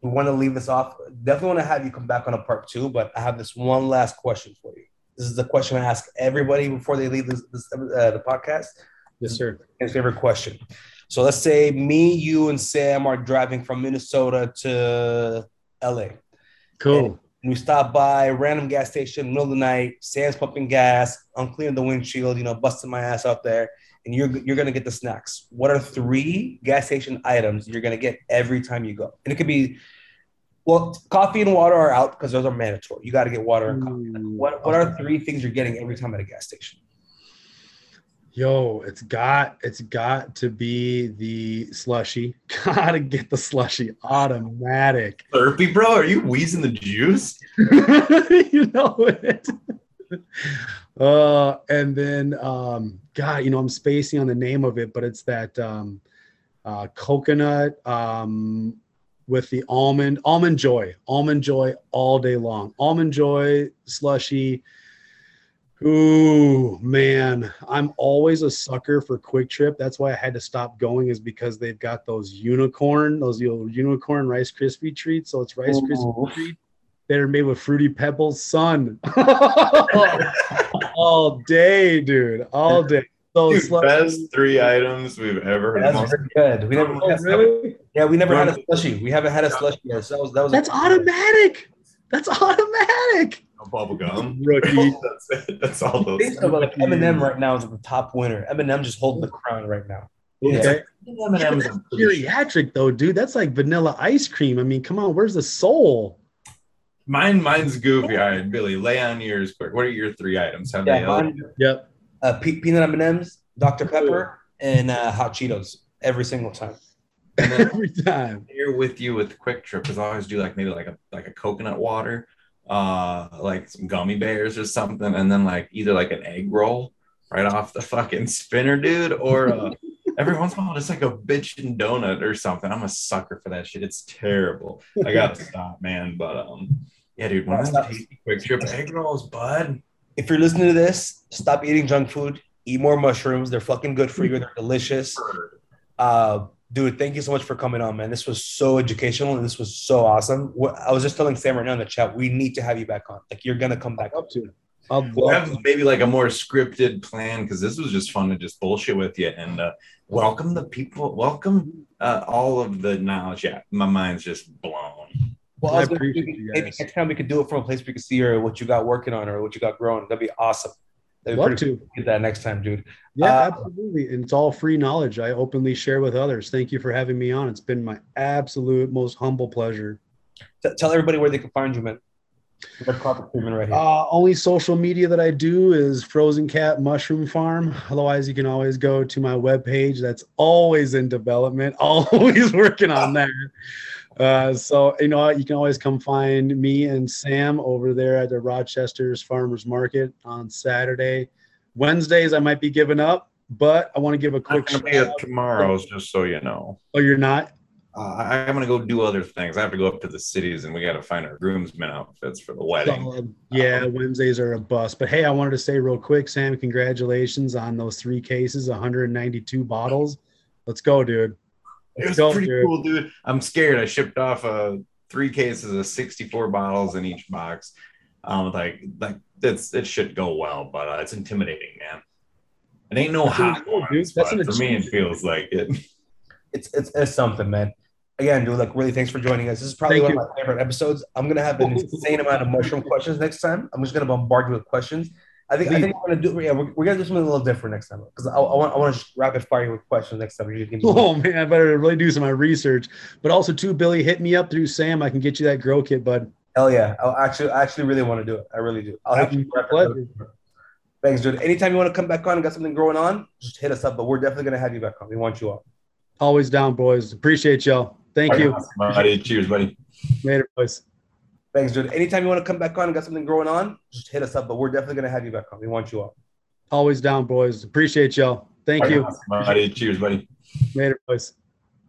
Speaker 1: we want to leave this off. Definitely want to have you come back on a part two, but I have this one last question for you. This is the question I ask everybody before they leave this, this uh, the podcast.
Speaker 4: Yes, sir.
Speaker 1: His favorite question. So let's say me, you, and Sam are driving from Minnesota to LA.
Speaker 4: Cool.
Speaker 1: and we stop by random gas station, middle of the night, Sam's pumping gas, I'm cleaning the windshield, you know, busting my ass out there, and you're you're gonna get the snacks. What are three gas station items you're gonna get every time you go? And it could be, well, coffee and water are out because those are mandatory. You got to get water and coffee.
Speaker 4: Ooh.
Speaker 1: What what are three things you're getting every time at a gas station?
Speaker 4: Yo, it's got it's got to be the slushy. Gotta get the slushy automatic.
Speaker 3: Slurpee, bro, are you wheezing the juice?
Speaker 4: you know it. Uh, and then um, God, you know, I'm spacing on the name of it, but it's that um, uh, coconut um, with the almond almond joy, almond joy all day long. Almond joy slushy. Ooh, man, I'm always a sucker for QuikTrip. That's why I had to stop going, is because they've got those unicorn, those unicorn Rice Krispie treats. So it's Rice. Krispie oh. treat. They're made with fruity pebbles, son. all day, dude, all day. Those
Speaker 3: Dude,
Speaker 4: slushies-
Speaker 3: best three items we've ever heard.
Speaker 1: That's
Speaker 3: Most-
Speaker 1: very good. We never,
Speaker 4: Oh, really?
Speaker 1: yeah, we never had a slushy. We haven't had a slushy yet. So that was that was
Speaker 4: That's automatic. That's automatic.
Speaker 3: no bubble gum.
Speaker 4: Rookie.
Speaker 3: That's it. That's all those.
Speaker 1: Think about like M&M right now is the top winner. M&M just holding the crown right now. Yeah.
Speaker 4: Okay.
Speaker 3: M&Ms are.
Speaker 4: Geriatric though, dude. That's like vanilla ice cream. I mean, come on, where's the soul?
Speaker 3: Mine, mine's goofy. All right, Billy, lay on yours quick. What are your three items? Have
Speaker 1: Yeah,
Speaker 3: they
Speaker 1: mine,
Speaker 4: Yep.
Speaker 1: Uh, pe- peanut M and M's, Dr Pepper, and uh, hot Cheetos every single time.
Speaker 3: And
Speaker 4: Every time.
Speaker 3: here with you with QuikTrip is I always do like maybe like a like a coconut water, uh, like some gummy bears or something, and then like either like an egg roll right off the fucking spinner, dude, or uh, every once in a while just like a bitchin' donut or something. I'm a sucker for that shit. It's terrible. I gotta stop, man. But um, yeah, dude, one of them tasty QuikTrip egg rolls, bud.
Speaker 1: If you're listening to this, stop eating junk food. Eat more mushrooms. They're fucking good for you. They're delicious. Uh, dude, thank you so much for coming on, man. This was so educational and this was so awesome. I was just telling Sam right now in the chat, we need to have you back on. Like, you're gonna come back
Speaker 4: Up to.
Speaker 3: We'll have maybe like a more scripted plan because this was just fun to just bullshit with you and uh, welcome the people, welcome uh, all of the knowledge. Yeah, my mind's just blown.
Speaker 1: Well,
Speaker 4: I
Speaker 1: I was gonna,
Speaker 4: appreciate
Speaker 1: maybe,
Speaker 4: you
Speaker 1: maybe
Speaker 4: guys.
Speaker 1: next time we could do it from a place where you can see or what you got working on or what you got growing. That'd be awesome. That'd be
Speaker 4: love to.
Speaker 1: cool. Get that next time, dude.
Speaker 4: Yeah,
Speaker 1: Uh,
Speaker 4: absolutely. And it's all free knowledge. I openly share with others. Thank you for having me on. It's been my absolute most humble pleasure.
Speaker 1: T- tell everybody where they can find you, man. Red carpet treatment right here.
Speaker 4: Uh, only social media that I do is Frozen Cat Mushroom Farm. Otherwise, you can always go to my webpage. That's always in development, always working on that. Uh, so, you know, you can always come find me and Sam over there at the Rochester's Farmers Market on Saturday. Wednesdays, I might be giving up, but I want to give a
Speaker 3: I'm
Speaker 4: quick
Speaker 3: gonna
Speaker 4: shout
Speaker 3: at
Speaker 4: out.
Speaker 3: tomorrow's, just so you know.
Speaker 4: Oh, you're not?
Speaker 3: Uh, I- I'm gonna go do other things. I have to go up to the cities, and we got to find our groomsmen outfits for the wedding.
Speaker 4: Solid. Yeah, Wednesdays are a bust. But hey, I wanted to say real quick, Sam, congratulations on those three cases, 192 bottles. Let's go, dude.
Speaker 3: It was
Speaker 4: Go,
Speaker 3: pretty
Speaker 4: dude.
Speaker 3: cool, dude. I'm scared. I shipped off uh, three cases of 64 bottles in each box. Um, like like that's it should go well, but uh, it's intimidating, man. It ain't no
Speaker 4: That's
Speaker 3: hot
Speaker 4: cool, dude.
Speaker 3: ones,
Speaker 4: That's
Speaker 3: but
Speaker 4: an
Speaker 3: for me, it feels like it.
Speaker 1: It's, it's it's something, man. Again, dude, like really thanks for joining us. This is probably
Speaker 4: Thank
Speaker 1: one of my favorite episodes. I'm gonna have an insane amount of mushroom questions next time. I'm just gonna bombard you with questions. I think I think we're gonna do yeah, we're, we're gonna do something a little different next time because I, I want I want to rapid fire you with questions next time. Just give me-
Speaker 4: Oh man, I better really do some of my research. But also too, Billy, hit me up through Sam. I can get you that grow kit, bud.
Speaker 1: Hell yeah! I actually I actually really want to do it. I really do. I'll have you. Thanks, dude. Anytime you want to come back on and got something growing on, just hit us up. But we're definitely gonna have you back on. We want you on.
Speaker 4: Always down, boys. Appreciate y'all. Thank you.
Speaker 3: buddy. Cheers, buddy.
Speaker 4: Later, boys.
Speaker 1: Thanks, dude. Anytime you want to come back on and got something growing on, just hit us up. But we're definitely gonna have you back on. We want you on.
Speaker 4: Always down, boys. Appreciate y'all. Thank you.
Speaker 3: buddy. Cheers, buddy.
Speaker 4: Later, boys.